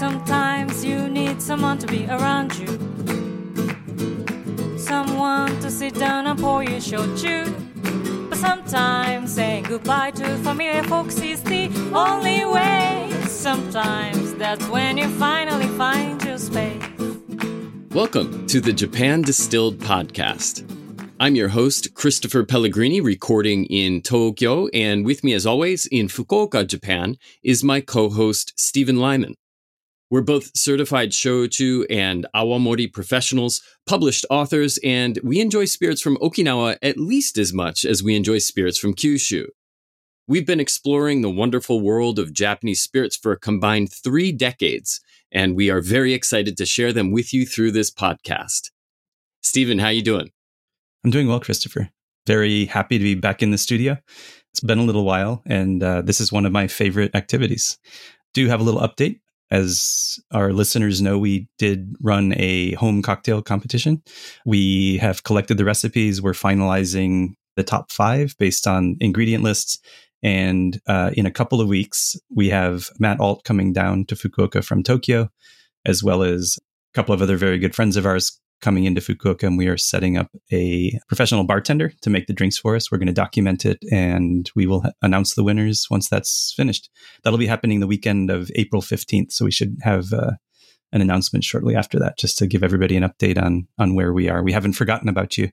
Sometimes you need someone to be around you. Someone to sit down and pour you shochu. But sometimes saying goodbye to familiar folks is the only way. Sometimes that's when you finally find your space. Welcome to the Japan Distilled Podcast. I'm your host, Christopher Pellegrini, recording in Tokyo, and with me, as always, in Fukuoka, Japan, is my co host, Stephen Lyman. We're both certified shochu and awamori professionals, published authors, and we enjoy spirits from Okinawa at least as much as we enjoy spirits from Kyushu. We've been exploring the wonderful world of Japanese spirits for a combined three decades, and we are very excited to share them with you through this podcast. Stephen, how are you doing? I'm doing well, Christopher. Very happy to be back in the studio. It's been a little while, and uh, this is one of my favorite activities. Do you have a little update. As our listeners know, we did run a home cocktail competition. We have collected the recipes. We're finalizing the top five based on ingredient lists. And uh, in a couple of weeks, we have Matt Alt coming down to Fukuoka from Tokyo, as well as a couple of other very good friends of ours coming into Fukuoka and we are setting up a professional bartender to make the drinks for us. We're going to document it and we will announce the winners once that's finished. That'll be happening the weekend of April 15th. So we should have uh, an announcement shortly after that just to give everybody an update on, on where we are. We haven't forgotten about you.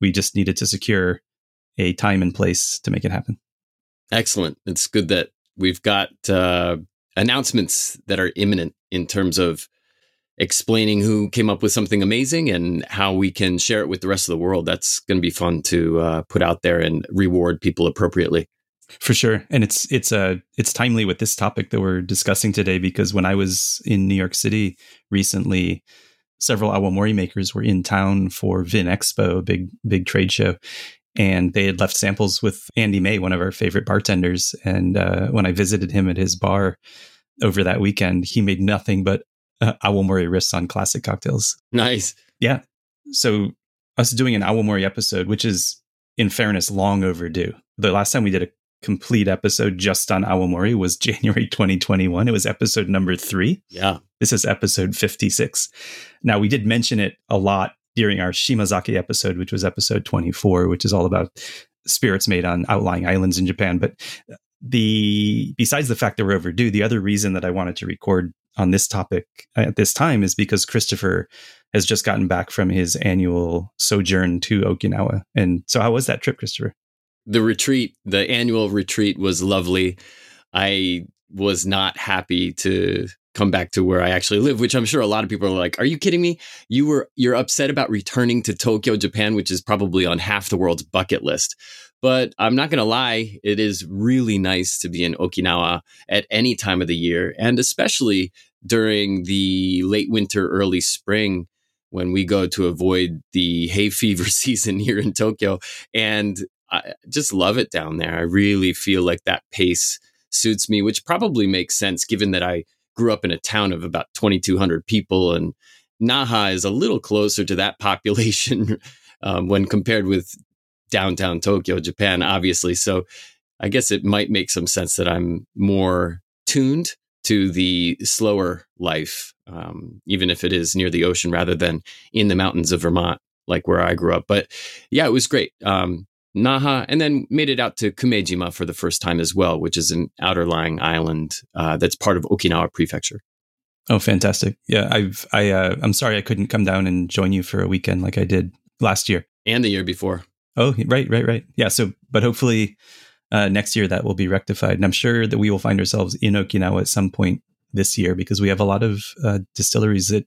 We just needed to secure a time and place to make it happen. Excellent. It's good that we've got uh, announcements that are imminent in terms of explaining who came up with something amazing and how we can share it with the rest of the world. That's going to be fun to uh, put out there and reward people appropriately. For sure, and it's it's uh it's timely with this topic that we're discussing today because when I was in New York City recently, several awamori makers were in town for Vinexpo, a big big trade show, and they had left samples with Andy May, one of our favorite bartenders. And uh, when I visited him at his bar over that weekend, he made nothing but uh, awamori risks on classic cocktails. Nice. Yeah. So us doing an awamori episode, which is in fairness long overdue. The last time we did a complete episode just on awamori was January 2021. It was episode number 3. Yeah. This is episode 56. Now we did mention it a lot during our Shimazake episode, which was episode 24, which is all about spirits made on outlying islands in Japan, but the besides the fact that we're overdue, the other reason that I wanted to record on this topic at this time is because Christopher has just gotten back from his annual sojourn to Okinawa. And so, how was that trip, Christopher? The retreat, the annual retreat was lovely. I was not happy to come back to where I actually live, which I'm sure a lot of people are like, "Are you kidding me? You were you're upset about returning to Tokyo, Japan, which is probably on half the world's bucket list." But I'm not going to lie, it is really nice to be in Okinawa at any time of the year, and especially during the late winter, early spring when we go to avoid the hay fever season here in Tokyo. And I just love it down there. I really feel like that pace suits me, which probably makes sense given that I grew up in a town of about 2,200 people and Naha is a little closer to that population um, when compared with downtown Tokyo, Japan, obviously. So I guess it might make some sense that I'm more tuned to the slower life, um, even if it is near the ocean rather than in the mountains of Vermont, like where I grew up. But yeah, it was great. Um, Naha, and then made it out to Kumejima for the first time as well, which is an outer lying island uh, that's part of Okinawa Prefecture. Oh, fantastic! Yeah, I've I uh, I'm sorry I couldn't come down and join you for a weekend like I did last year and the year before. Oh, right, right, right. Yeah. So, but hopefully uh, next year that will be rectified, and I'm sure that we will find ourselves in Okinawa at some point this year because we have a lot of uh, distilleries that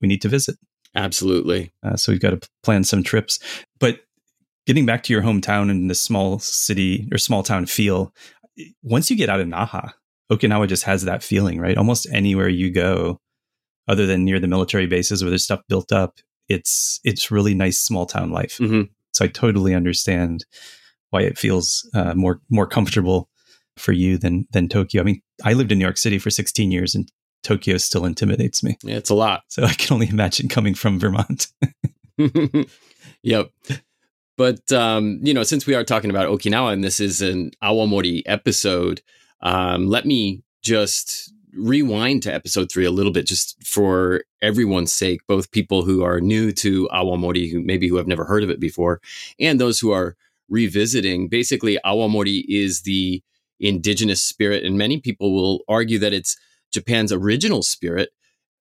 we need to visit. Absolutely. Uh, so we've got to plan some trips. But getting back to your hometown and the small city or small town feel, once you get out of Naha, Okinawa just has that feeling, right? Almost anywhere you go, other than near the military bases where there's stuff built up, it's it's really nice small town life. Mm-hmm. So I totally understand why it feels uh, more more comfortable for you than than Tokyo. I mean, I lived in New York City for 16 years, and Tokyo still intimidates me. Yeah, it's a lot. So I can only imagine coming from Vermont. yep. But um, you know, since we are talking about Okinawa and this is an Awamori episode, um, let me just rewind to episode three a little bit, just for everyone's sake, both people who are new to awamori, who maybe who have never heard of it before, and those who are revisiting. Basically, awamori is the indigenous spirit, and many people will argue that it's Japan's original spirit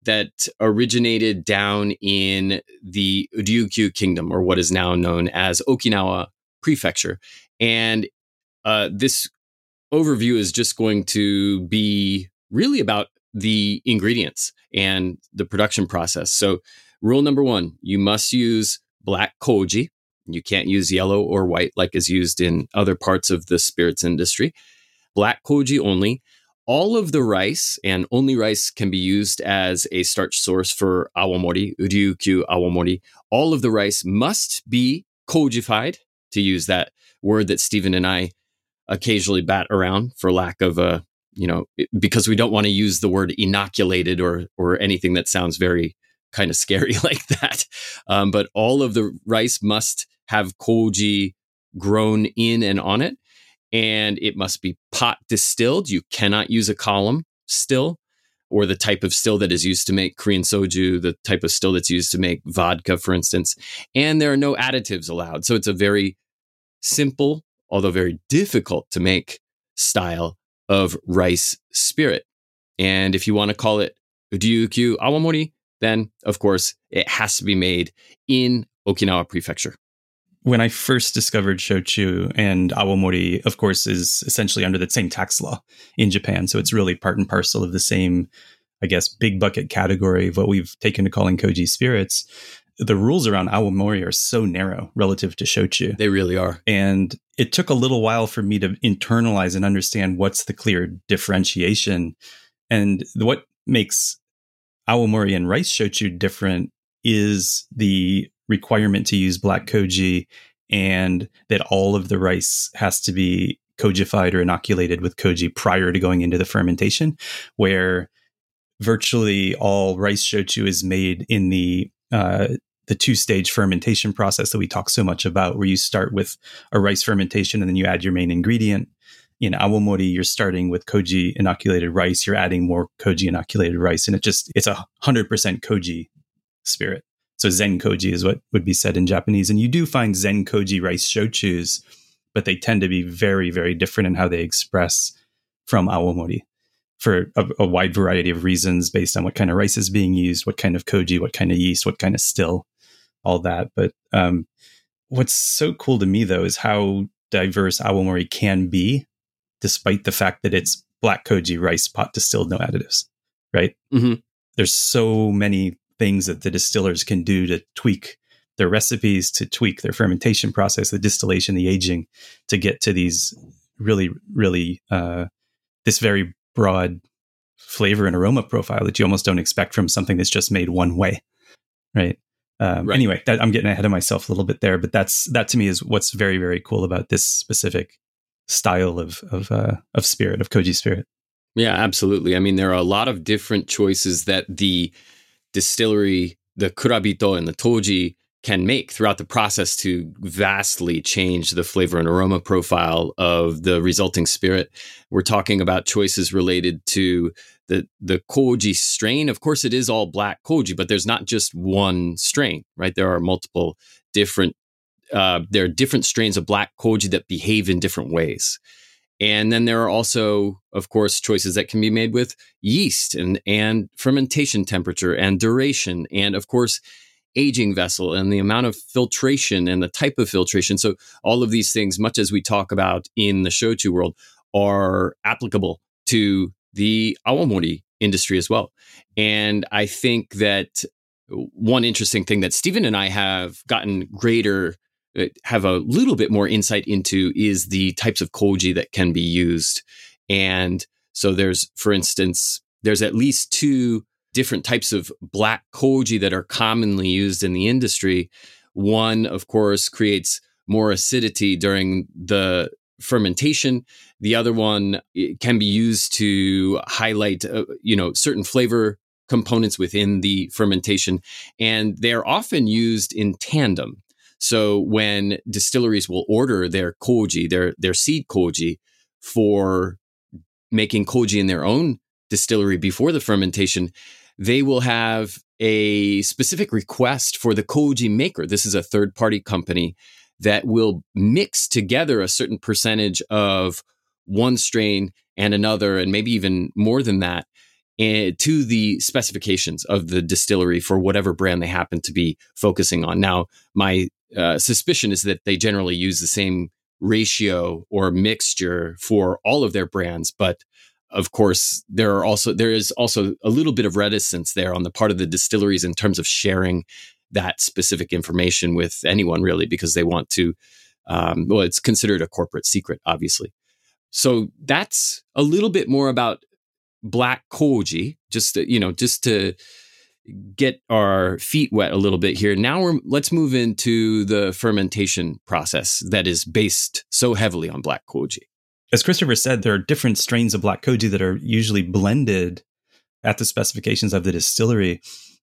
that originated down in the Ryukyu kingdom, or what is now known as Okinawa Prefecture. And uh, this overview is just going to be really about the ingredients and the production process. So, rule number one you must use black koji. You can't use yellow or white like is used in other parts of the spirits industry. Black koji only. All of the rice and only rice can be used as a starch source for awamori, ryukyu awamori. All of the rice must be kojified, to use that word that Stephen and I occasionally bat around for lack of a you know because we don't want to use the word inoculated or or anything that sounds very kind of scary like that um, but all of the rice must have koji grown in and on it and it must be pot distilled you cannot use a column still or the type of still that is used to make Korean soju, the type of still that's used to make vodka, for instance. And there are no additives allowed. So it's a very simple although very difficult to make style of rice spirit. And if you want to call it Ryukyu Awamori, then of course it has to be made in Okinawa Prefecture. When I first discovered shochu and awamori, of course, is essentially under the same tax law in Japan. So it's really part and parcel of the same, I guess, big bucket category of what we've taken to calling koji spirits the rules around awamori are so narrow relative to shochu. They really are. And it took a little while for me to internalize and understand what's the clear differentiation. And what makes awamori and rice shochu different is the requirement to use black koji and that all of the rice has to be kojified or inoculated with koji prior to going into the fermentation, where virtually all rice shochu is made in the uh, the two stage fermentation process that we talk so much about, where you start with a rice fermentation and then you add your main ingredient. In awamori, you're starting with koji inoculated rice. You're adding more koji inoculated rice, and it just it's a hundred percent koji spirit. So zen koji is what would be said in Japanese, and you do find zen koji rice shochus, but they tend to be very very different in how they express from awamori for a, a, wide variety of reasons based on what kind of rice is being used, what kind of koji, what kind of yeast, what kind of still all that. But um, what's so cool to me though is how diverse awamori can be, despite the fact that it's black koji rice pot distilled, no additives. Right? Mm-hmm. There's so many things that the distillers can do to tweak their recipes, to tweak their fermentation process, the distillation, the aging, to get to these really, really uh, this very broad flavor and aroma profile that you almost don't expect from something that's just made one way. Right. Um, right. Anyway, that, I'm getting ahead of myself a little bit there, but that's that to me is what's very very cool about this specific style of of uh, of spirit of koji spirit. Yeah, absolutely. I mean, there are a lot of different choices that the distillery, the kurabito and the toji can make throughout the process to vastly change the flavor and aroma profile of the resulting spirit. We're talking about choices related to the the koji strain. Of course, it is all black koji, but there's not just one strain, right? There are multiple different. Uh, there are different strains of black koji that behave in different ways. And then there are also, of course, choices that can be made with yeast and, and fermentation temperature and duration. And of course, aging vessel and the amount of filtration and the type of filtration. So all of these things, much as we talk about in the shochu world, are applicable to the awamori industry as well. And I think that one interesting thing that Stephen and I have gotten greater uh, have a little bit more insight into is the types of koji that can be used. And so there's for instance there's at least two different types of black koji that are commonly used in the industry. One, of course, creates more acidity during the fermentation. The other one can be used to highlight, uh, you know, certain flavor components within the fermentation, and they're often used in tandem. So when distilleries will order their koji, their their seed koji, for making koji in their own distillery before the fermentation, they will have a specific request for the koji maker. This is a third party company that will mix together a certain percentage of one strain and another, and maybe even more than that, eh, to the specifications of the distillery for whatever brand they happen to be focusing on. Now, my uh, suspicion is that they generally use the same ratio or mixture for all of their brands, but of course, there are also there is also a little bit of reticence there on the part of the distilleries in terms of sharing that specific information with anyone really because they want to. Um, well, it's considered a corporate secret, obviously. So that's a little bit more about black koji. Just to, you know, just to get our feet wet a little bit here. Now we're let's move into the fermentation process that is based so heavily on black koji as Christopher said, there are different strains of black koji that are usually blended at the specifications of the distillery.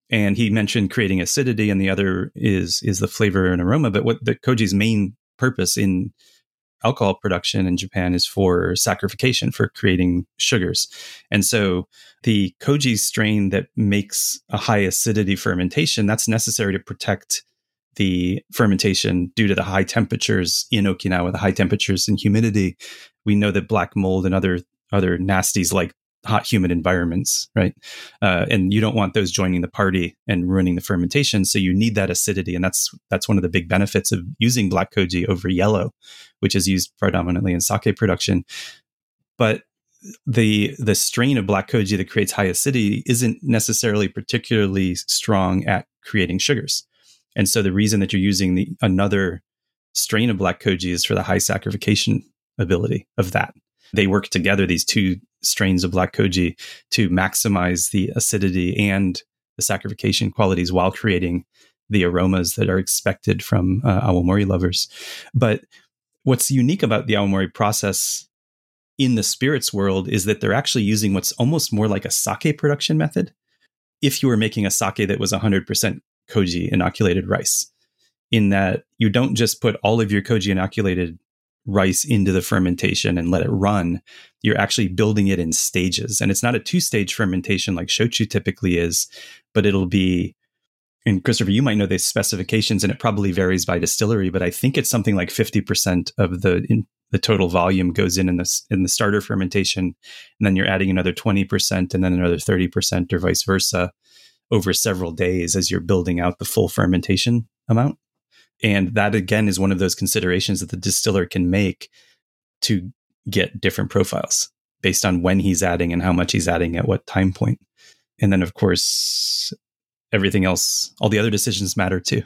And he mentioned creating acidity, and the other is is the flavor and aroma. But what the koji's main purpose in alcohol production in Japan is for saccharification, for creating sugars. And so the koji strain that makes a high acidity fermentation, that's necessary to protect the fermentation due to the high temperatures in Okinawa, the high temperatures and humidity. We know that black mold and other other nasties like hot humid environments, right? Uh, and you don't want those joining the party and ruining the fermentation. So you need that acidity, and that's that's one of the big benefits of using black koji over yellow, which is used predominantly in sake production. But the the strain of black koji that creates high acidity isn't necessarily particularly strong at creating sugars. And so the reason that you're using the another strain of black koji is for the high saccharification ability of that. They work together, these two strains of black koji, to maximize the acidity and the saccharification qualities while creating the aromas that are expected from uh, awamori lovers. But what's unique about the awamori process in the spirits world is that they're actually using what's almost more like a sake production method. If you were making a sake that was 100% koji inoculated rice in that you don't just put all of your koji inoculated rice into the fermentation and let it run. You're actually building it in stages. And it's not a two stage fermentation like shochu typically is, but it'll be, and Christopher, you might know the specifications and it probably varies by distillery, but I think it's something like 50% of the, in, the total volume goes in in the, in the starter fermentation. And then you're adding another 20% and then another 30% or vice versa over several days as you're building out the full fermentation amount. And that again is one of those considerations that the distiller can make to get different profiles based on when he's adding and how much he's adding at what time point. And then, of course, everything else, all the other decisions matter too.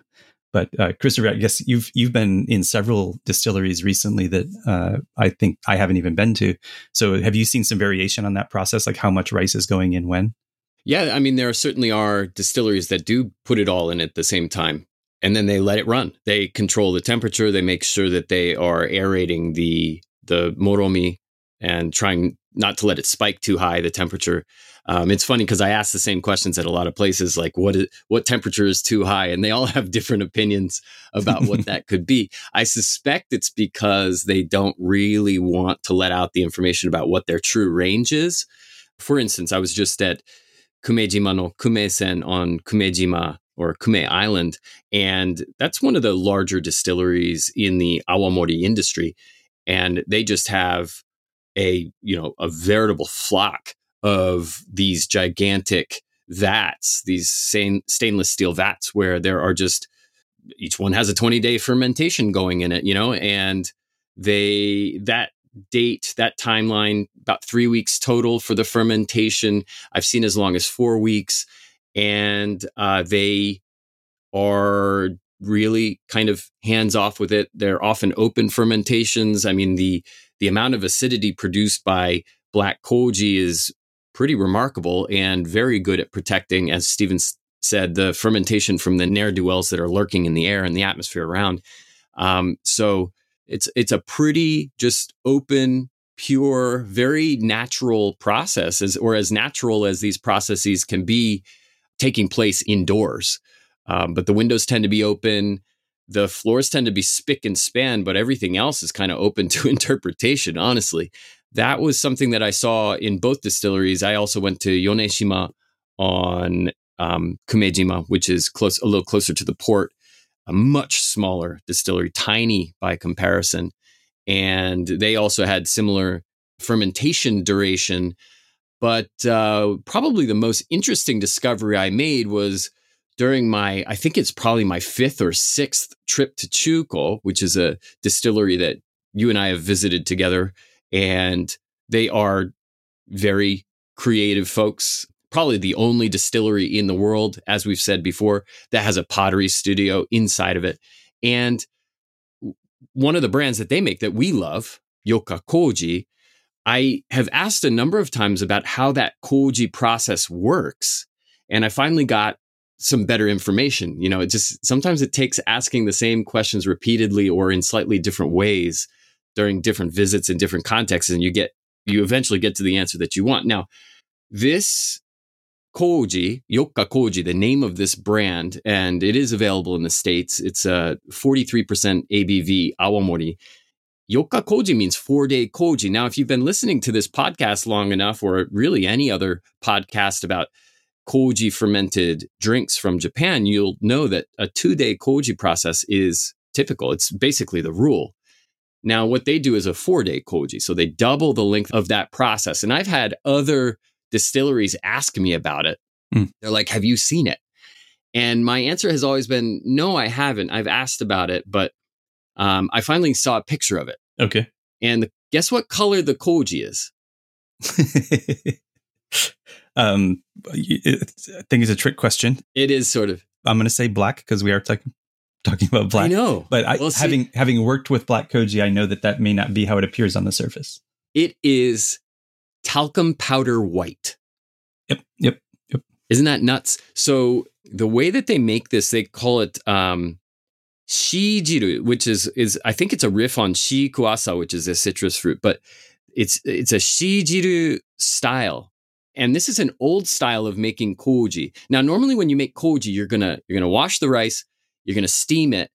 But uh, Christopher, I guess you've you've been in several distilleries recently that uh, I think I haven't even been to. So, have you seen some variation on that process, like how much rice is going in when? Yeah, I mean, there certainly are distilleries that do put it all in at the same time, and then they let it run. They control the temperature. They make sure that they are aerating the the moromi and trying not to let it spike too high the temperature. Um, it's funny because I ask the same questions at a lot of places, like what is what temperature is too high, and they all have different opinions about what that could be. I suspect it's because they don't really want to let out the information about what their true range is. For instance, I was just at Kumejima no Kumesen on Kumejima or Kume Island. And that's one of the larger distilleries in the awamori industry. And they just have a, you know, a veritable flock of these gigantic vats, these stainless steel vats where there are just each one has a 20 day fermentation going in it, you know, and they that date, that timeline, about three weeks total for the fermentation. I've seen as long as four weeks. And uh, they are really kind of hands off with it. They're often open fermentations. I mean, the the amount of acidity produced by black koji is pretty remarkable and very good at protecting, as Stephen said, the fermentation from the ne'er do wells that are lurking in the air and the atmosphere around. Um, so it's it's a pretty just open, pure, very natural process, as, or as natural as these processes can be taking place indoors. Um, but the windows tend to be open. The floors tend to be spick and span, but everything else is kind of open to interpretation, honestly. that was something that I saw in both distilleries. I also went to Yoneshima on um, Kumejima, which is close, a little closer to the port, a much smaller distillery, tiny by comparison. And they also had similar fermentation duration. But uh, probably the most interesting discovery I made was during my, I think it's probably my fifth or sixth trip to Chuko, which is a distillery that you and I have visited together. And they are very creative folks. Probably the only distillery in the world, as we've said before, that has a pottery studio inside of it. And one of the brands that they make that we love, Yoka Koji, I have asked a number of times about how that Koji process works. And I finally got some better information. You know, it just sometimes it takes asking the same questions repeatedly or in slightly different ways during different visits in different contexts, and you get you eventually get to the answer that you want. Now, this Koji, Yoka Koji, the name of this brand, and it is available in the States. It's uh, a 43% ABV Awamori. Yoka Koji means four day Koji. Now, if you've been listening to this podcast long enough, or really any other podcast about koji fermented drinks from Japan, you'll know that a two day koji process is typical. It's basically the rule. Now, what they do is a four day koji. So they double the length of that process. And I've had other distilleries ask me about it. Mm. They're like, Have you seen it? And my answer has always been, No, I haven't. I've asked about it, but um, I finally saw a picture of it. Okay. And the, guess what color the koji is? Um, it, I think it's a trick question. It is sort of. I'm going to say black because we are talking talking about black. I know, but I, well, having see, having worked with black koji, I know that that may not be how it appears on the surface. It is talcum powder white. Yep, yep, yep. Isn't that nuts? So the way that they make this, they call it um, shijiru, which is is I think it's a riff on shikuwasa, which is a citrus fruit, but it's it's a shijiru style and this is an old style of making koji. Now, normally when you make koji, you're gonna you're gonna wash the rice, you're gonna steam it,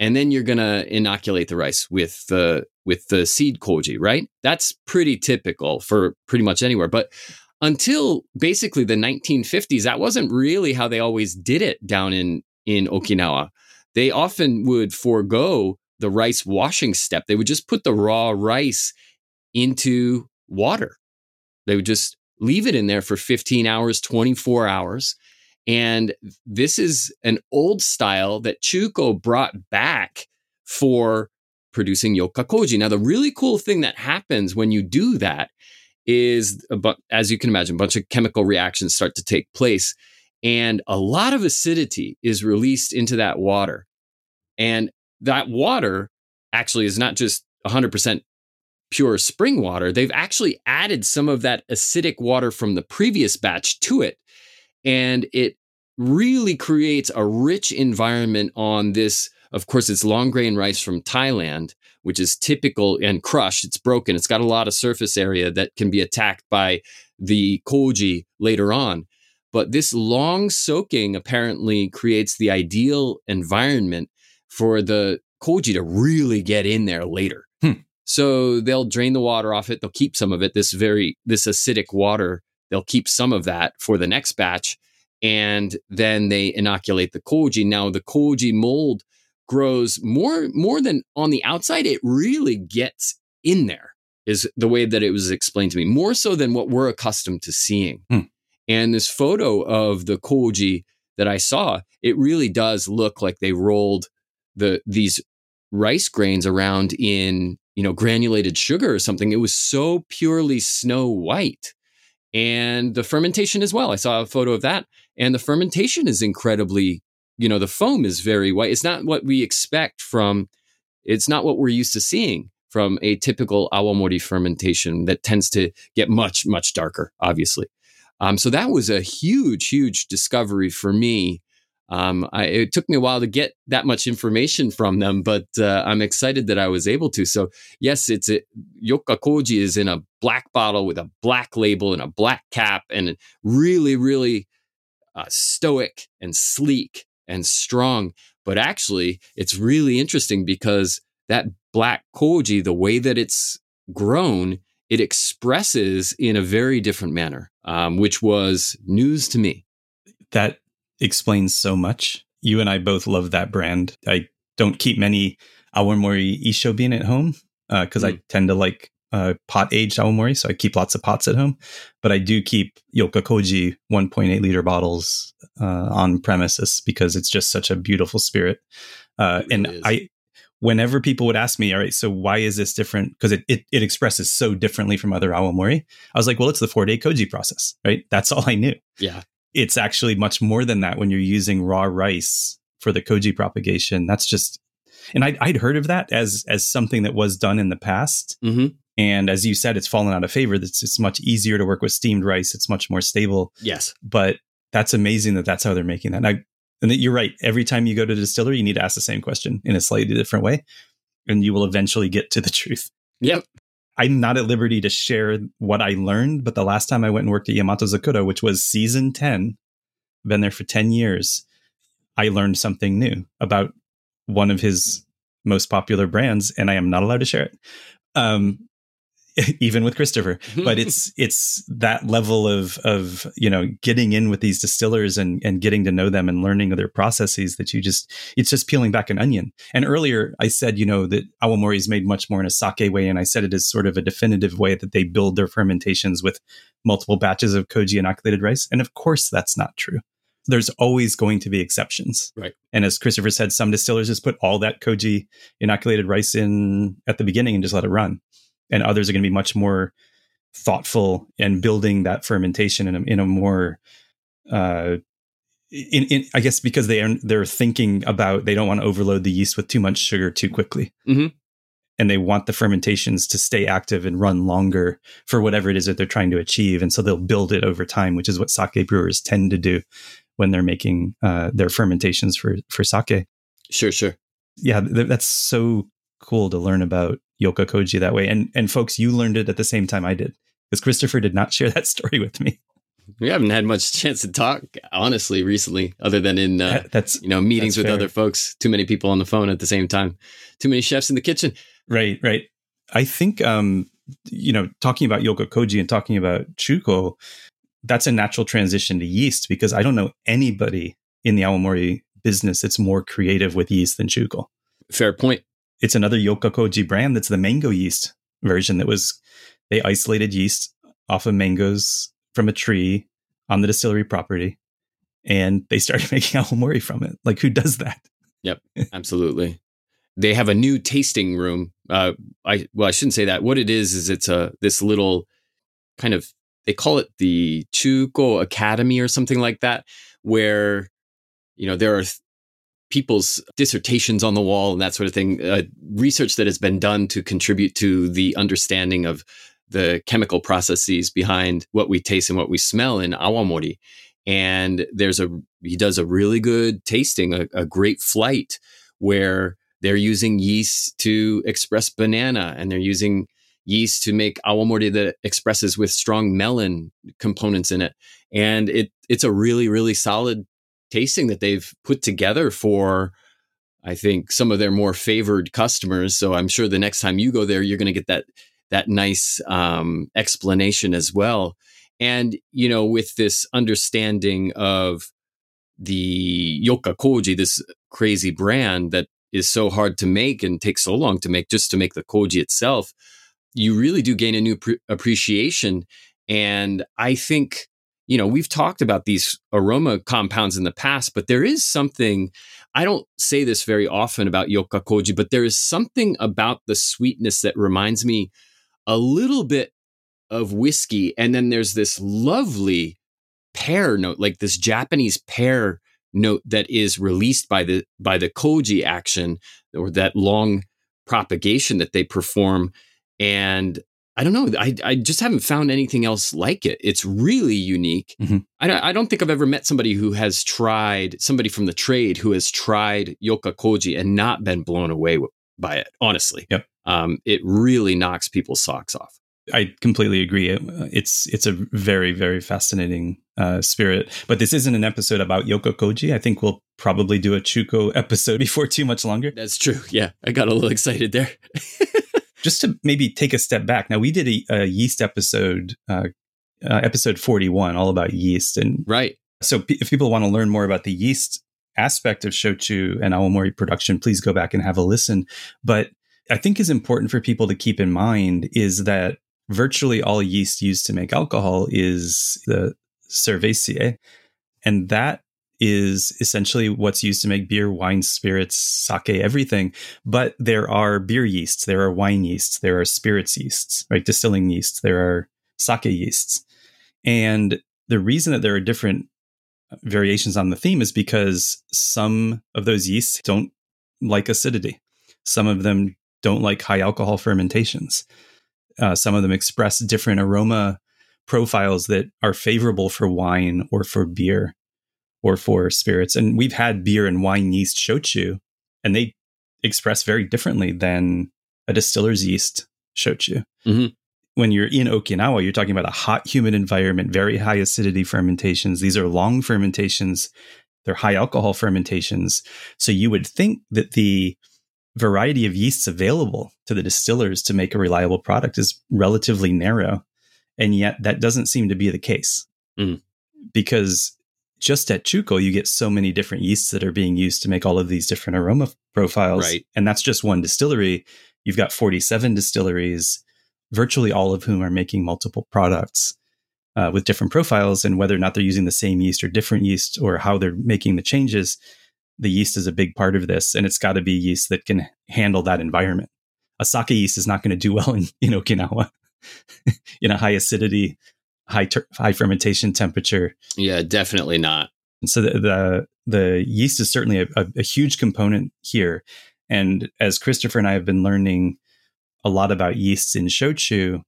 and then you're gonna inoculate the rice with the with the seed koji, right? That's pretty typical for pretty much anywhere. But until basically the 1950s, that wasn't really how they always did it down in in Okinawa. They often would forego the rice washing step. They would just put the raw rice into water. They would just leave it in there for 15 hours, 24 hours. And this is an old style that Chuko brought back for producing yoka koji. Now, the really cool thing that happens when you do that is, bu- as you can imagine, a bunch of chemical reactions start to take place. And a lot of acidity is released into that water. And that water actually is not just 100% pure spring water, they've actually added some of that acidic water from the previous batch to it. And it really creates a rich environment on this. Of course, it's long grain rice from Thailand, which is typical and crushed. It's broken. It's got a lot of surface area that can be attacked by the koji later on. But this long soaking apparently creates the ideal environment for the koji to really get in there later. Hmm. So they'll drain the water off it. They'll keep some of it. This very this acidic water. They'll keep some of that for the next batch, and then they inoculate the koji. Now the koji mold grows more more than on the outside. It really gets in there. Is the way that it was explained to me more so than what we're accustomed to seeing. Hmm. And this photo of the koji that I saw, it really does look like they rolled the these rice grains around in you know, granulated sugar or something. It was so purely snow white. And the fermentation as well. I saw a photo of that. And the fermentation is incredibly, you know, the foam is very white. It's not what we expect from, it's not what we're used to seeing from a typical awamori fermentation that tends to get much, much darker, obviously. Um, so that was a huge, huge discovery for me um, I, it took me a while to get that much information from them, but uh, I'm excited that I was able to. So yes, it's a, Yoka Koji is in a black bottle with a black label and a black cap, and really, really uh, stoic and sleek and strong. But actually, it's really interesting because that black koji, the way that it's grown, it expresses in a very different manner, um, which was news to me. That explains so much. You and I both love that brand. I don't keep many Awamori Isshobin at home because uh, mm. I tend to like uh, pot aged awamori, so I keep lots of pots at home. But I do keep Yoka Koji 1.8 liter bottles uh, on premises because it's just such a beautiful spirit. Uh, really and is. I, whenever people would ask me, all right, so why is this different? Because it, it, it expresses so differently from other awamori. I was like, well, it's the four day koji process, right? That's all I knew. Yeah, it's actually much more than that when you're using raw rice for the koji propagation. That's just and I'd, I'd heard of that as as something that was done in the past. Mm-hmm. And as you said, it's fallen out of favor. It's, it's much easier to work with steamed rice. It's much more stable. Yes. But that's amazing that that's how they're making that. And, I, and you're right. Every time you go to the distillery, you need to ask the same question in a slightly different way, and you will eventually get to the truth. Yep. I'm not at liberty to share what I learned, but the last time I went and worked at Yamato Zakura, which was season 10, been there for 10 years, I learned something new about one of his most popular brands, and I am not allowed to share it. Um, even with Christopher. Mm-hmm. But it's it's that level of of you know getting in with these distillers and and getting to know them and learning their processes that you just it's just peeling back an onion. And earlier I said you know that awamori is made much more in a sake way, and I said it is sort of a definitive way that they build their fermentations with multiple batches of koji inoculated rice. And of course that's not true there's always going to be exceptions. Right. And as Christopher said, some distillers just put all that koji inoculated rice in at the beginning and just let it run. And others are going to be much more thoughtful and building that fermentation in a, in a more, uh, in, in, I guess because they are they're thinking about they don't want to overload the yeast with too much sugar too quickly, mm-hmm. and they want the fermentations to stay active and run longer for whatever it is that they're trying to achieve, and so they'll build it over time, which is what sake brewers tend to do when they're making uh, their fermentations for for sake. Sure, sure. Yeah, th- that's so cool to learn about Yoka Koji that way. And and folks, you learned it at the same time I did because Christopher did not share that story with me. We haven't had much chance to talk, honestly, recently, other than in uh, that's you know meetings with fair. other folks. Too many people on the phone at the same time. Too many chefs in the kitchen. Right, right. I think um, you know, talking about Yoka Koji and talking about Chuko, that's a natural transition to yeast because I don't know anybody in the awamori business that's more creative with yeast than Chuko. Fair point. It's another Yoka Koji brand that's the mango yeast version that was they isolated yeast off of mangoes from a tree on the distillery property and they started making awamori from it. Like who does that? Yep, absolutely. they have a new tasting room. Uh, I well, I shouldn't say that. What it is is it's a this little kind of they call it the Chuko Academy or something like that, where you know there are th- people's dissertations on the wall and that sort of thing, uh, research that has been done to contribute to the understanding of the chemical processes behind what we taste and what we smell in awamori. And there's a he does a really good tasting, a, a great flight where they're using yeast to express banana and they're using yeast to make awamori that expresses with strong melon components in it. And it it's a really, really solid tasting that they've put together for I think some of their more favored customers. So I'm sure the next time you go there, you're going to get that that nice um, explanation as well. And you know, with this understanding of the Yoka Koji, this crazy brand that is so hard to make and takes so long to make just to make the koji itself, you really do gain a new pre- appreciation. And I think, you know, we've talked about these aroma compounds in the past, but there is something, I don't say this very often about Yoka Koji, but there is something about the sweetness that reminds me a little bit of whiskey. And then there's this lovely pear note, like this Japanese pear note that is released by the by the koji action or that long propagation that they perform and I don't know. I, I just haven't found anything else like it. It's really unique. Mm-hmm. I, don't, I don't think I've ever met somebody who has tried, somebody from the trade who has tried Yoka Koji and not been blown away by it, honestly. Yep. Um, it really knocks people's socks off. I completely agree. It's it's a very very fascinating uh, spirit. But this isn't an episode about Yoka Koji. I think we'll probably do a Chuko episode before too much longer. That's true. Yeah, I got a little excited there. just to maybe take a step back. Now we did a, a yeast episode, uh, uh, episode forty one, all about yeast, and right. So p- if people want to learn more about the yeast aspect of shochu and awamori production, please go back and have a listen. But I think is important for people to keep in mind is that virtually all yeast used to make alcohol is the cerevisiae, and that is essentially what's used to make beer, wine, spirits, sake, everything. But there are beer yeasts, there are wine yeasts, there are spirits yeasts, right? Distilling yeasts, there are sake yeasts. And the reason that there are different variations on the theme is because some of those yeasts don't like acidity. Some of them don't like high alcohol fermentations. Uh, some of them express different aroma profiles that are favorable for wine or for beer or for spirits. And we've had beer and wine yeast shochu, and they express very differently than a distiller's yeast shochu. Mm-hmm. When you're in Okinawa, you're talking about a hot, humid environment, very high acidity fermentations. These are long fermentations, they're high alcohol fermentations. So you would think that the variety of yeasts available to the distillers to make a reliable product is relatively narrow. And yet that doesn't seem to be the case. Mm. Because just at Chuko, you get so many different yeasts that are being used to make all of these different aroma profiles. Right. And that's just one distillery. You've got 47 distilleries, virtually all of whom are making multiple products uh, with different profiles. And whether or not they're using the same yeast or different yeast or how they're making the changes, the yeast is a big part of this. And it's got to be yeast that can handle that environment. A sake yeast is not going to do well in, in Okinawa in a high acidity high ter- high fermentation temperature. Yeah, definitely not. And so the the, the yeast is certainly a, a, a, huge component here. And as Christopher and I have been learning a lot about yeasts in shochu,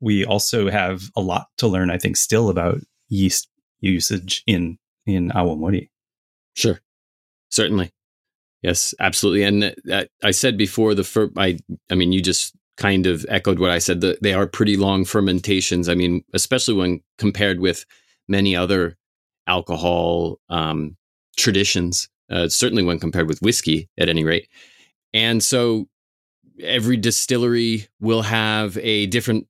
we also have a lot to learn. I think still about yeast usage in in awamori. Sure, certainly. Yes, absolutely. And I said before the fir- I I mean you just kind of echoed what I said. They are pretty long fermentations. I mean, especially when compared with many other alcohol um, traditions. Uh, certainly when compared with whiskey, at any rate. And so every distillery will have a different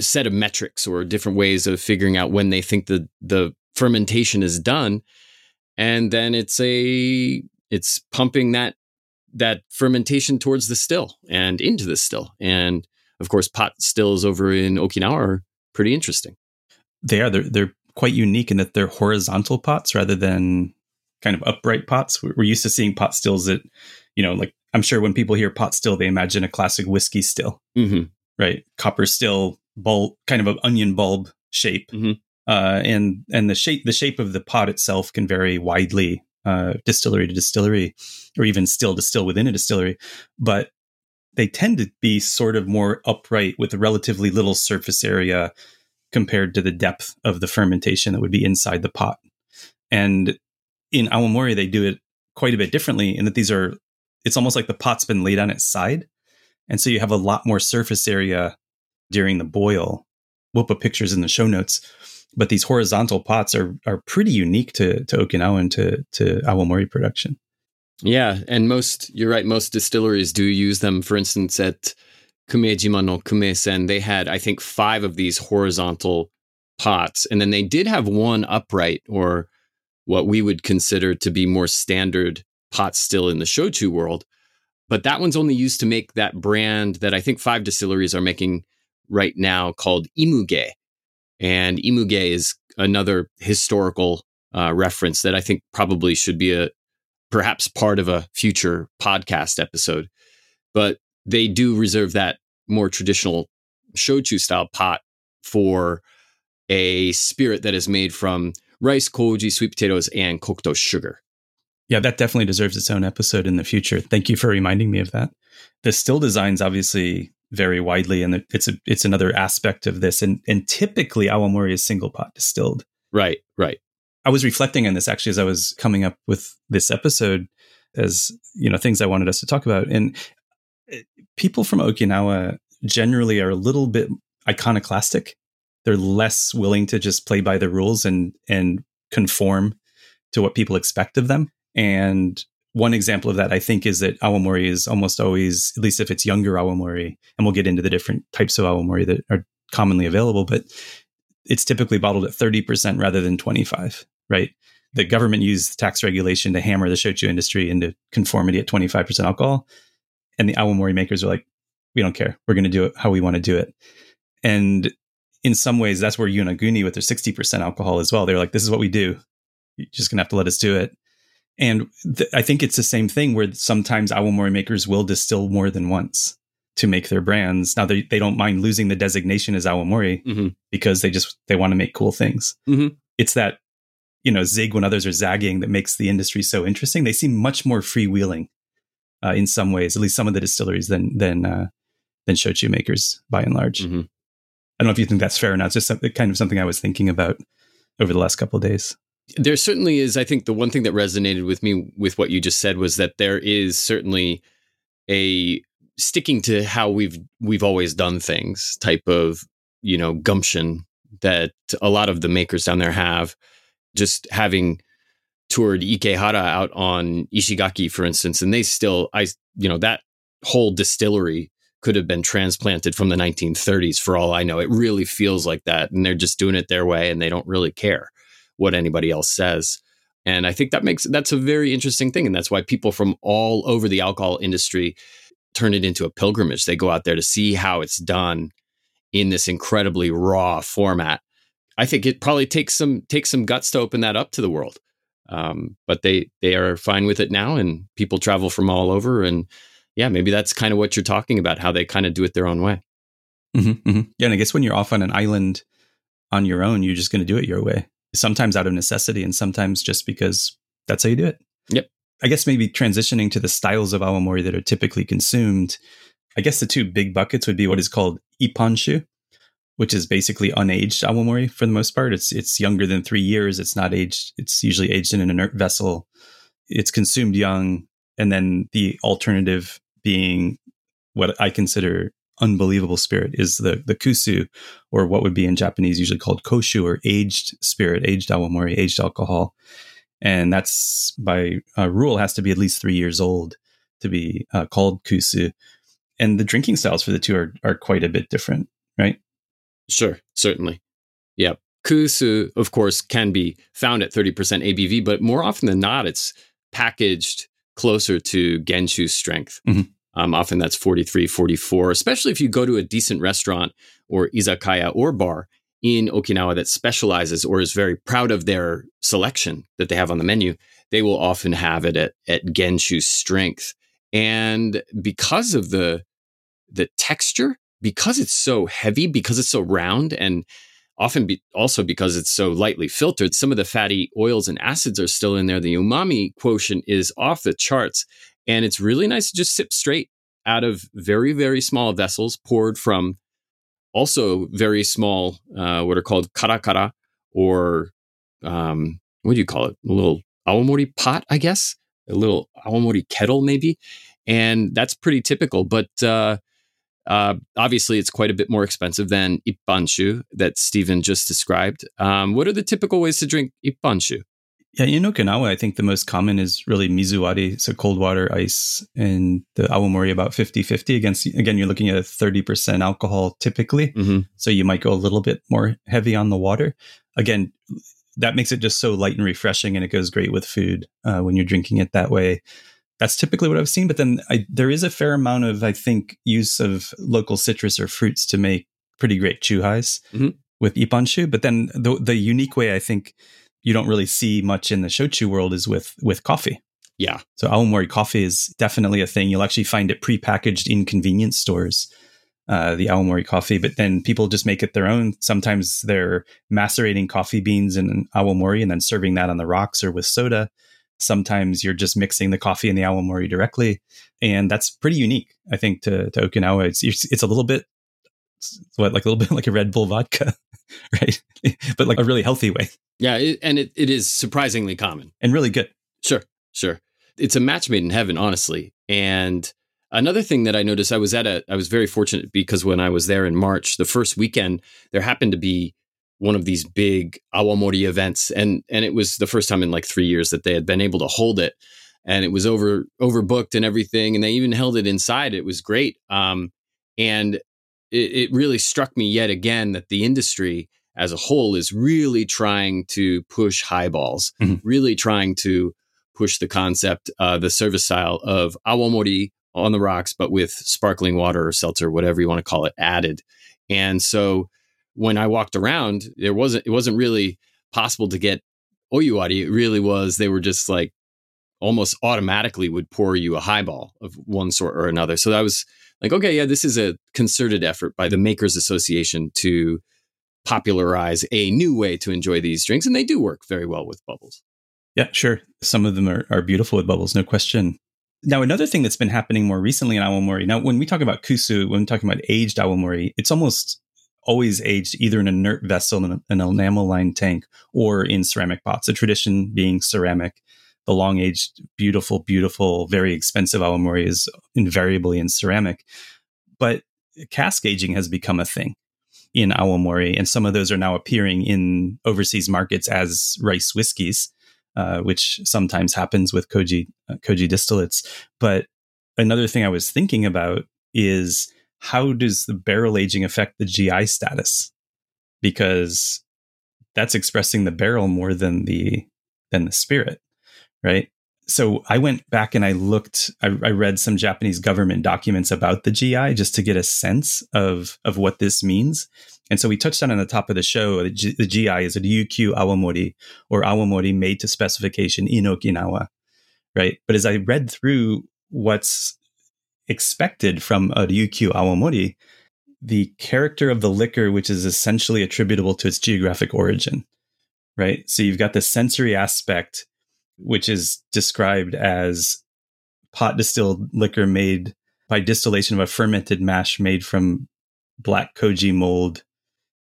set of metrics or different ways of figuring out when they think the the fermentation is done and then it's a it's pumping that that fermentation towards the still and into the still. And of course, pot stills over in Okinawa are pretty interesting. They are. They're, they're quite unique in that they're horizontal pots rather than kind of upright pots. We're used to seeing pot stills that, you know, like I'm sure when people hear pot still, they imagine a classic whiskey still, mm-hmm. right? Copper still, bulb, kind of an onion bulb shape. Mm-hmm. Uh, and and the shape the shape of the pot itself can vary widely uh, distillery to distillery, or even still distill within a distillery, but they tend to be sort of more upright with a relatively little surface area compared to the depth of the fermentation that would be inside the pot. And in Awamori, they do it quite a bit differently in that these are, it's almost like the pot's been laid on its side. And so you have a lot more surface area during the boil. We'll put pictures in the show notes but these horizontal pots are are pretty unique to to Okinawa and to to awamori production. Yeah, and most you're right. Most distilleries do use them. For instance, at Kumejima no Kumesen, they had I think five of these horizontal pots, and then they did have one upright or what we would consider to be more standard pot still in the shochu world. But that one's only used to make that brand that I think five distilleries are making right now called Imuge. And Imuge is another historical uh, reference that I think probably should be a perhaps part of a future podcast episode. But they do reserve that more traditional shochu style pot for a spirit that is made from rice, koji, sweet potatoes, and kokuto sugar. Yeah, that definitely deserves its own episode in the future. Thank you for reminding me of that. The still designs obviously very widely, and it's a it's another aspect of this. And and typically, awamori is single pot distilled. Right, right. I was reflecting on this actually as I was coming up with this episode, as you know, things I wanted us to talk about. And eh, people from Okinawa generally are a little bit iconoclastic. They're less willing to just play by the rules and and conform to what people expect of them. And one example of that, I think, is that awamori is almost always, at least if it's younger awamori, and we'll get into the different types of awamori that are commonly available, but it's typically bottled at 30% rather than 25, right? The government used tax regulation to hammer the shochu industry into conformity at 25% alcohol. And the awamori makers are like, we don't care. We're going to do it how we want to do it. And in some ways, that's where Yonaguni with their 60% alcohol as well. They're like, this is what we do. You're just going to have to let us do it. And th- I think it's the same thing where sometimes awamori makers will distill more than once to make their brands. Now they, they don't mind losing the designation as awamori Mm-hmm. because they just they want to make cool things. Mhm. It's that you know zig when others are zagging that makes the industry so interesting. They seem much more freewheeling uh, in some ways, at least some of the distilleries than than uh, than shochu makers by and large. Mhm. I don't know if you think that's fair or not. It's just something, kind of something I was thinking about over the last couple of days. There certainly is. I think the one thing that resonated with me with what you just said was that there is certainly a sticking to how we've we've always done things type of you know gumption that a lot of the makers down there have. Just having toured Ikehara out on Ishigaki, for instance, and they still, I you know that whole distillery could have been transplanted from the 1930s for all I know. It really feels like that, and they're just doing it their way, and they don't really care what anybody else says. And I think that makes that's a very interesting thing. And that's why people from all over the alcohol industry turn it into a pilgrimage. They go out there to see how it's done in this incredibly raw format. I think it probably takes some takes some guts to open that up to the world. Um, but they they are fine with it now and people travel from all over and yeah, maybe that's kind of what you're talking about, how they kind of do it their own way. Mm-hmm, mm-hmm. Yeah, and I guess when you're off on an island on your own, you're just going to do it your way. Sometimes out of necessity, and sometimes just because that's how you do it. Yep. I guess maybe transitioning to the styles of awamori that are typically consumed. I guess the two big buckets would be what is called ippanshu, which is basically unaged awamori for the most part. It's it's younger than three years. It's not aged. It's usually aged in an inert vessel. It's consumed young, and then the alternative being what I consider unbelievable spirit is the the kusu, or what would be in Japanese usually called koshu, or aged spirit, aged awamori, aged alcohol, and that's by uh, rule has to be at least three years old to be uh, called kusu. And the drinking styles for the two are are quite a bit different, right? Sure, certainly. Yeah. Kusu, of course, can be found at 30% ABV, but more often than not, it's packaged closer to Genshu strength. Mhm. Um, often that's 43, 44, especially if you go to a decent restaurant or izakaya or bar in Okinawa that specializes or is very proud of their selection that they have on the menu. They will often have it at, at Genshu strength. And because of the the texture, because it's so heavy, because it's so round, and often be, also because it's so lightly filtered, some of the fatty oils and acids are still in there. The umami quotient is off the charts. And it's really nice to just sip straight out of very, very small vessels poured from also very small, uh, what are called karakara or um, what do you call it? A little awamori pot, I guess, a little awamori kettle, maybe. And that's pretty typical. But uh, uh, obviously, it's quite a bit more expensive than ippanshu that Stephen just described. Um, what are the typical ways to drink ippanshu? Yeah, in Okinawa, I think the most common is really mizuwari, so cold water, ice, and the awamori about 50 50. Against, again, you're looking at 30% alcohol typically. Mm-hmm. So you might go a little bit more heavy on the water. Again, that makes it just so light and refreshing, and it goes great with food uh, when you're drinking it that way. That's typically what I've seen. But then I, there is a fair amount of, I think, use of local citrus or fruits to make pretty great chuhais Mhm. with ippanshu. But then the, the unique way I think you don't really see much in the shochu world is with with coffee. Yeah. So awamori coffee is definitely a thing. You'll actually find it prepackaged in convenience stores, uh, the awamori coffee. But then people just make it their own. Sometimes they're macerating coffee beans in awamori and then serving that on the rocks or with soda. Sometimes you're just mixing the coffee and the awamori directly, and that's pretty unique. I think to, to Okinawa, it's it's a little bit what like a little bit like a Red Bull vodka, right? but like a really healthy way Yeah. It, and it, it is surprisingly common. and really good. Sure, sure. It's a match made in heaven, honestly. And another thing that I noticed, I was at a, I was very fortunate because when I was there in March, the first weekend, there happened to be one of these big awamori events, and and it was the first time in like three years that they had been able to hold it. and it was over overbooked and everything. And they even held it inside. It was great. Um, and it, it really struck me yet again that the industry as a whole is really trying to push highballs, Mhm. really trying to push the concept, uh, the service style of awamori on the rocks, but with sparkling water or seltzer, whatever you want to call it, added. And so when I walked around, there wasn't it wasn't really possible to get oyuwari. It really was they were just like almost automatically would pour you a highball of one sort or another. So that was like, okay, yeah, this is a concerted effort by the Makers Association to popularize a new way to enjoy these drinks, and they do work very well with bubbles. Yeah, sure. Some of them are, are beautiful with bubbles, no question. Now, another thing that's been happening more recently in awamori. Now, when we talk about kusu, when we're talking about aged awamori, it's almost always aged either in an inert vessel in an enamel lined tank or in ceramic pots. The tradition being ceramic. The long aged, beautiful, beautiful, very expensive awamori is invariably in ceramic. But cask aging has become a thing in awamori, and some of those are now appearing in overseas markets as rice whiskies. uh, which sometimes happens with koji uh, koji distillates. But another thing I was thinking about is how does the barrel aging affect the GI status? Because that's expressing the barrel more than the than the spirit, right? So I went back and I looked. I, I read some Japanese government documents about the GI just to get a sense of of what this means. And so we touched on in the top of the show. The, G, the GI is a Ryukyu Awamori or Awamori made to specification in Okinawa, right? But as I read through what's expected from a Ryukyu Awamori, the character of the liquor, which is essentially attributable to its geographic origin, right? So you've got the sensory aspect, which is described as pot distilled liquor made by distillation of a fermented mash made from black koji mold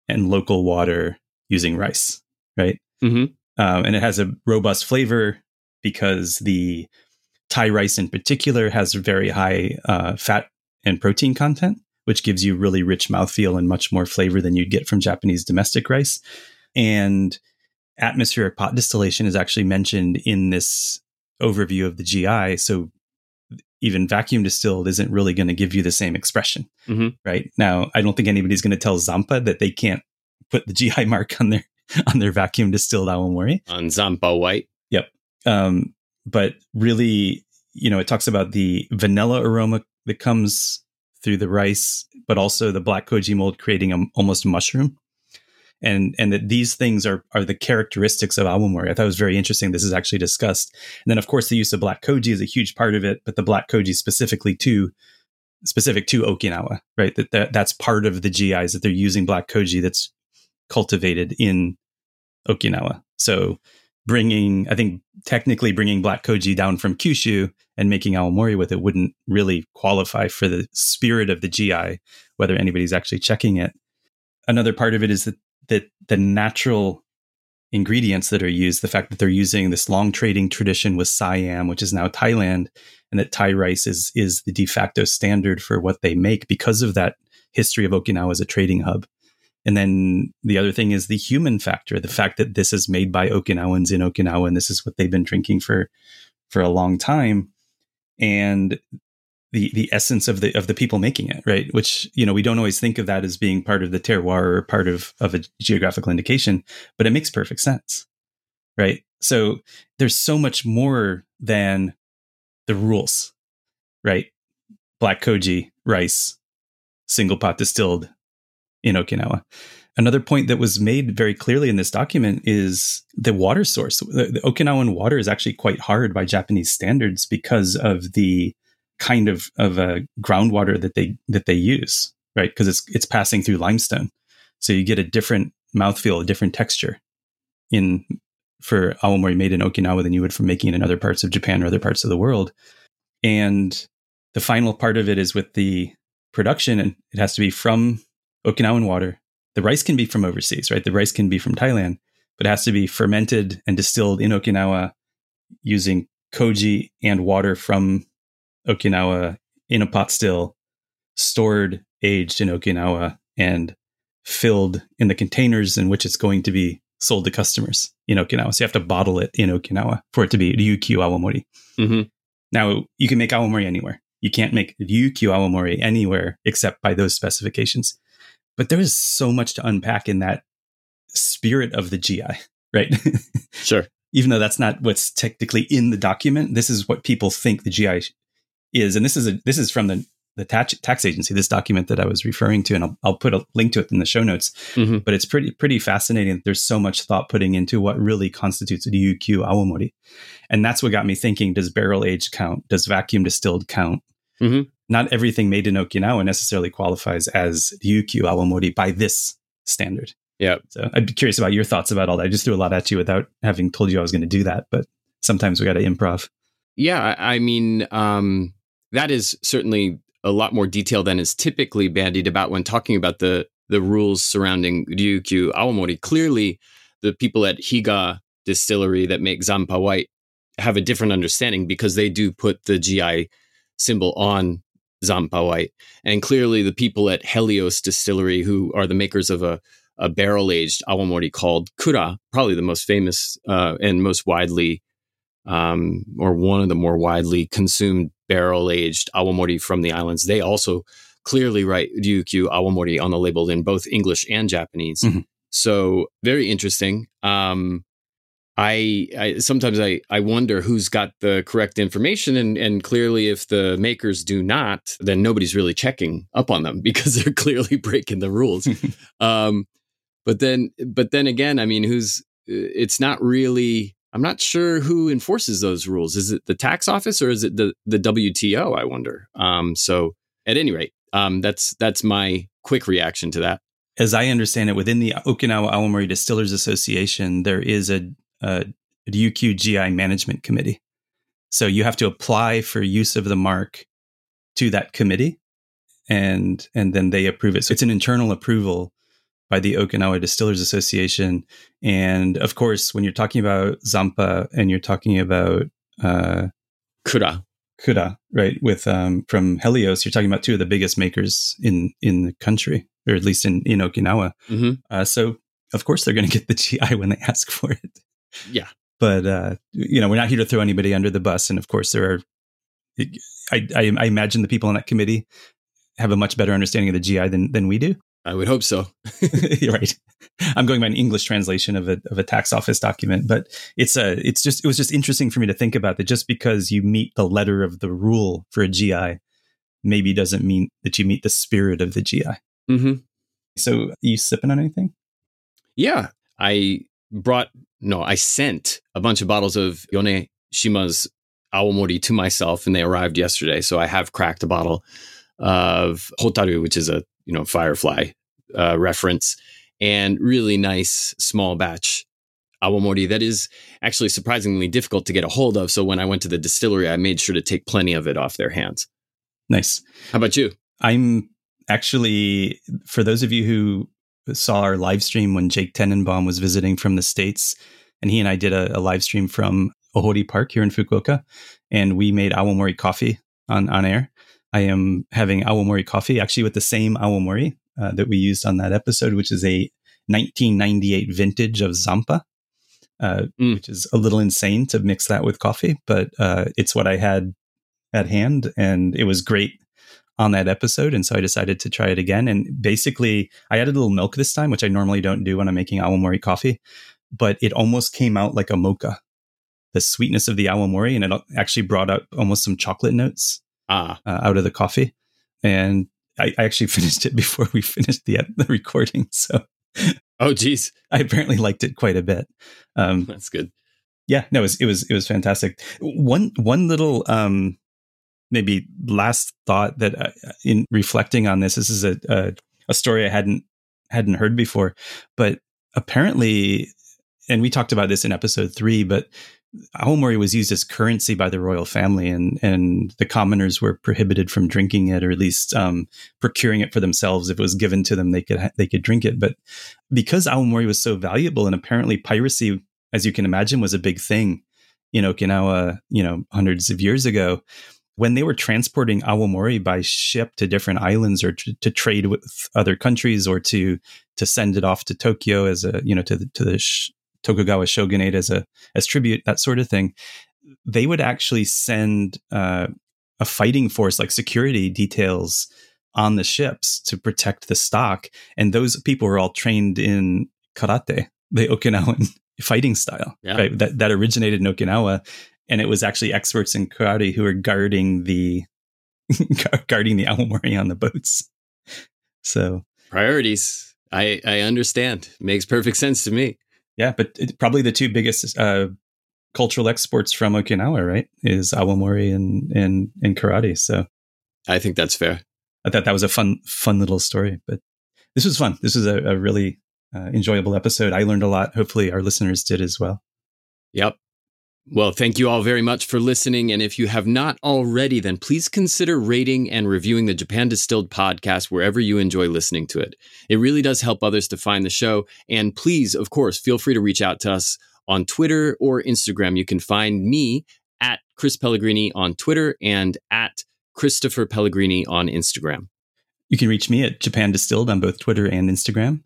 and local water using rice, right? Mm-hmm. Um, and it has a robust flavor because the Thai rice in particular has very high uh, fat and protein content, which gives you really rich mouthfeel and much more flavor than you'd get from Japanese domestic rice. And atmospheric pot distillation is actually mentioned in this overview of the GI. So even vacuum distilled isn't really going to give you the same expression, Mhm. right? Now, I don't think anybody's going to tell Zampa that they can't put the GI mark on their on their vacuum distilled awamori. On Zampa White. Yep. Um, but really, you know, it talks about the vanilla aroma that comes through the rice, but also the black koji mold creating a, almost mushroom. And and that these things are are the characteristics of awamori. I thought it was very interesting. This is actually discussed. And then, of course, the use of black koji is a huge part of it, but the black koji specifically to specific to Okinawa, right? That, that that's part of the GIs that they're using black koji that's cultivated in Okinawa. So bringing, I think technically bringing black koji down from Kyushu and making awamori with it wouldn't really qualify for the spirit of the GI, whether anybody's actually checking it. Another part of it is that, that the natural ingredients that are used, the fact that they're using this long trading tradition with Siam, which is now Thailand, and that Thai rice is is the de facto standard for what they make because of that history of Okinawa as a trading hub. And then the other thing is the human factor, the fact that this is made by Okinawans in Okinawa and this is what they've been drinking for for a long time. And the the essence of the of the people making it, right? Which, you know, we don't always think of that as being part of the terroir or part of, of a geographical indication, but it makes perfect sense. Right. So there's so much more than the rules, right? Black koji, rice, single pot distilled in Okinawa. Another point that was made very clearly in this document is the water source. The, the Okinawan water is actually quite hard by Japanese standards because of the kind of of uh, groundwater that they that they use, right? Because it's it's passing through limestone, so you get a different mouthfeel, a different texture in for awamori made in Okinawa than you would from making it in other parts of Japan or other parts of the world. And the final part of it is with the production, and it has to be from Okinawan water. The rice can be from overseas, right? The rice can be from Thailand, but it has to be fermented and distilled in Okinawa using koji and water from Okinawa in a pot still, stored, aged in Okinawa, and filled in the containers in which it's going to be sold to customers in Okinawa. So you have to bottle it in Okinawa for it to be Ryukyu Awamori. hmm Now you can make awamori anywhere. You can't make Ryukyu awamori anywhere except by those specifications. But there is so much to unpack in that spirit of the GI, right? Sure. Even though that's not what's technically in the document, this is what people think the GI is, and this is a this is from the the tax, tax agency. This document that I was referring to, and I'll, I'll put a link to it in the show notes. hmm But it's pretty pretty fascinating. There's so much thought putting into what really constitutes a Ryukyu awamori, and that's what got me thinking: Does barrel age count? Does vacuum distilled count? Mhm. Not everything made in Okinawa necessarily qualifies as Ryukyu awamori by this standard. Yeah. So I'd be curious about your thoughts about all that. I just threw a lot at you without having told you I was going to do that, but sometimes we got to improv. Yeah, I I mean, um, that is certainly a lot more detail than is typically bandied about when talking about the the rules surrounding Ryukyu Awamori. Clearly, the people at Higa Distillery that make Zampa White have a different understanding because they do put the GI symbol on Zampa White, and clearly the people at Helios Distillery, who are the makers of a a barrel aged Awamori called Kura, probably the most famous uh, and most widely um, or one of the more widely consumed barrel aged awamori from the islands. They also clearly write Ryukyu awamori on the label in both English and Japanese. Mhm. So very interesting. Um, I, I sometimes I, I wonder who's got the correct information, and and clearly if the makers do not, then nobody's really checking up on them because they're clearly breaking the rules. um, but then but then again, I mean, who's it's not really I'm not sure who enforces those rules. Is it the tax office or is it the the WTO? I wonder. Um, so at any rate, um, that's that's my quick reaction to that. As I understand it, within the Okinawa Awamori Distillers Association, there is a, a Ryukyu GI management committee. So you have to apply for use of the mark to that committee, and and then they approve it. So it's an internal approval by the Okinawa Distillers Association. And of course, when you're talking about Zampa and you're talking about uh, Kura. Kura, right, with um, from Helios, you're talking about two of the biggest makers in in the country, or at least in in Okinawa. hmm Uh, so of course they're going to get the GI when they ask for it. Yeah. But uh, you know, we're not here to throw anybody under the bus, and of course there are. I, I, I imagine the people on that committee have a much better understanding of the GI than than we do. I would hope so. You're right. I'm going by an English translation of a of a tax office document, but it's a it's just it was just interesting for me to think about that. Just because you meet the letter of the rule for a GI, maybe doesn't mean that you meet the spirit of the GI. hmm So, you sipping on anything? Yeah, I brought no, I sent a bunch of bottles of Yone Shima's Awamori to myself, and they arrived yesterday. So I have cracked a bottle of Hotaru, which is a you know firefly uh, reference, and really nice small batch Awamori that is actually surprisingly difficult to get a hold of. So when I went to the distillery, I made sure to take plenty of it off their hands. Nice. How about you? I'm actually for those of you who saw our live stream when Jake Tenenbaum was visiting from the states, and he and I did a, a live stream from Ohori Park here in Fukuoka, and we made awamori coffee on on air. I am having awamori coffee actually with the same awamori uh, that we used on that episode, which is a 1998 vintage of Zampa, uh, Mm. which is a little insane to mix that with coffee, but uh, it's what I had at hand, and it was great on that episode. And so I decided to try it again. And basically, I added a little milk this time, which I normally don't do when I'm making awamori coffee, but it almost came out like a mocha. The sweetness of the awamori, and it actually brought out almost some chocolate notes Ah, uh, out of the coffee. And I, I actually finished it before we finished the, the recording. So oh, geez, I apparently liked it quite a bit. Um, that's good. yeah, no, it was it was it was fantastic. One one little um maybe last thought that uh, in reflecting on this, this is a, a a story I hadn't hadn't heard before, but apparently, and we talked about this in episode three, but awamori was used as currency by the royal family, and and the commoners were prohibited from drinking it, or at least um, procuring it for themselves. If it was given to them, they could ha- they could drink it. But because awamori was so valuable, and apparently piracy, as you can imagine, was a big thing in Okinawa, you know, hundreds of years ago. when they were transporting awamori by ship to different islands or to, to, trade with other countries or to to send it off to Tokyo as a you know to the, to the Tokugawa shogunate as a as tribute that sort of thing they would actually send uh, a fighting force like security details on the ships to protect the stock and those people were all trained in karate the Okinawan fighting style yeah. right that that originated in Okinawa and it was actually experts in karate who were guarding the guarding the awamori on the boats. So priorities. I I understand. Makes perfect sense to me. Yeah, but it, probably the two biggest uh, cultural exports from Okinawa, right, is awamori and and and karate. So I think that's fair. I thought that was a fun fun little story, but this was fun. This was a, a really uh, enjoyable episode. I learned a lot. Hopefully, our listeners did as well. Yep. Well, thank you all very much for listening. And if you have not already, then please consider rating and reviewing the Japan Distilled podcast wherever you enjoy listening to it. It really does help others to find the show. And please, of course, feel free to reach out to us on Twitter or Instagram. You can find me at Chris Pellegrini on Twitter and at Christopher Pellegrini on Instagram. You can reach me at Japan Distilled on both Twitter and Instagram.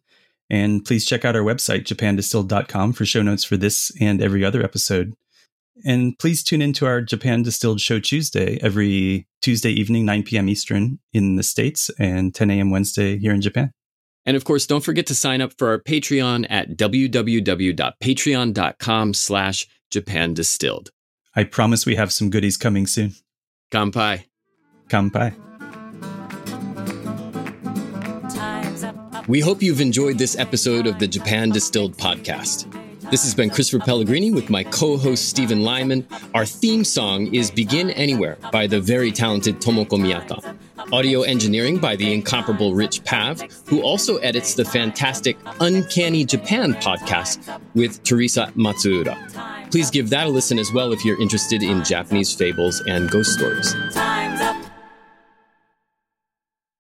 And please check out our website, japandistilled.com, for show notes for this and every other episode. And please tune into our Japan Distilled Show Tuesday every Tuesday evening, 9 p.m. Eastern in the States and 10 a.m. Wednesday here in Japan. And of course, don't forget to sign up for our Patreon at www.patreon.com slash Japan Distilled. I promise we have some goodies coming soon. Kanpai. Kanpai. We hope you've enjoyed this episode of the Japan Distilled podcast. This has been Christopher Pellegrini with my co host Stephen Lyman. Our theme song is Begin Anywhere by the very talented Tomoko Miyata. Audio engineering by the incomparable Rich Pav, who also edits the fantastic Uncanny Japan podcast with Thersa Matsuura. Please give that a listen as well if you're interested in Japanese fables and ghost stories.